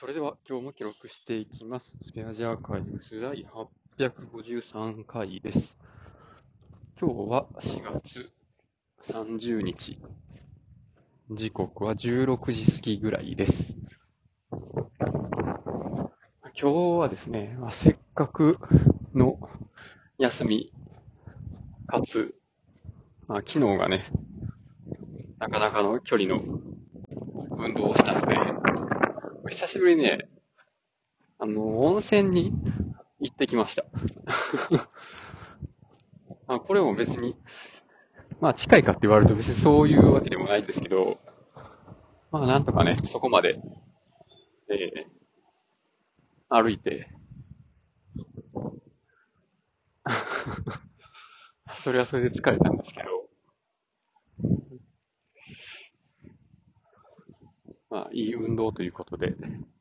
それでは今日も記録していきます。スペアジアーカイブス第853回です。今日は4月30日。時刻は16時過ぎぐらいです。今日はですね、まあ、せっかくの休み、かつ、まあ、昨日がね、なかなかの距離の運動をした、しぶりにね、あの、温泉に行ってきました。あこれも別に、まあ近いかって言われると別にそういうわけでもないんですけど、まあなんとかね、そこまで、えー歩いて、それはそれで疲れたんですけど、まあ、いい運動ということで、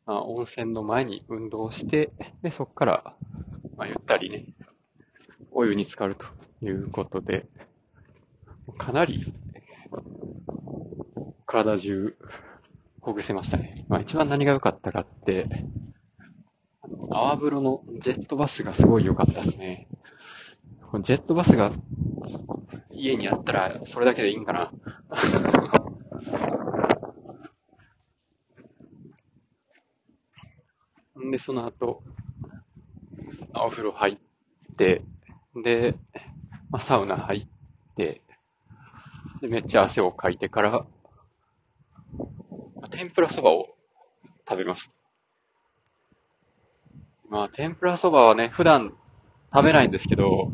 まあ、温泉の前に運動して、で、そこから、まあ、ゆったりね、お湯に浸かるということで、かなり、体中、ほぐせましたね。まあ、一番何が良かったかって、泡風呂のジェットバスがすごい良かったですね。ジェットバスが家にあったら、それだけでいいんかな。んで、その後、あお風呂入って、で、まあ、サウナ入って、で、めっちゃ汗をかいてから、まあ天ぷらそばを食べました。まあ、天ぷらそばはね、普段食べないんですけど、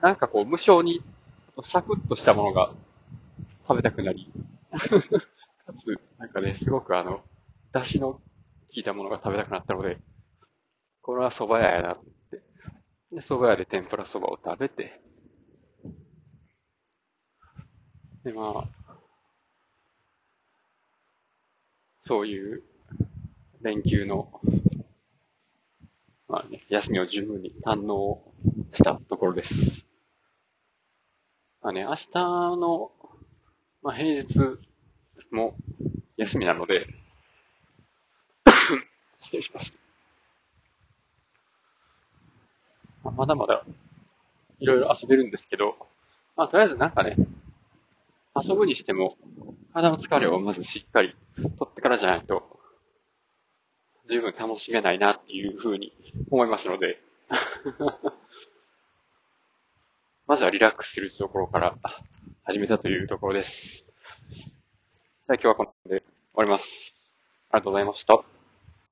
なんかこう、無性に、サクッとしたものが食べたくなり、かつ、なんかね、すごくあの、出汁の効いたものが食べたくなったので、これは蕎麦屋やなって。で、蕎麦屋で天ぷら蕎麦を食べて、で、まあ、そういう連休の、まあね、休みを十分に堪能したところです。まあね、明日の、まあ平日も休みなので、失礼しました。まだまだいろいろ遊べるんですけど、まあとりあえずなんかね、遊ぶにしても、体の疲れをまずしっかり取ってからじゃないと、十分楽しめないなっていうふうに思いますので、まずはリラックスするところから始めたというところです。じゃあ今日はこの辺で終わります。ありがとうございました。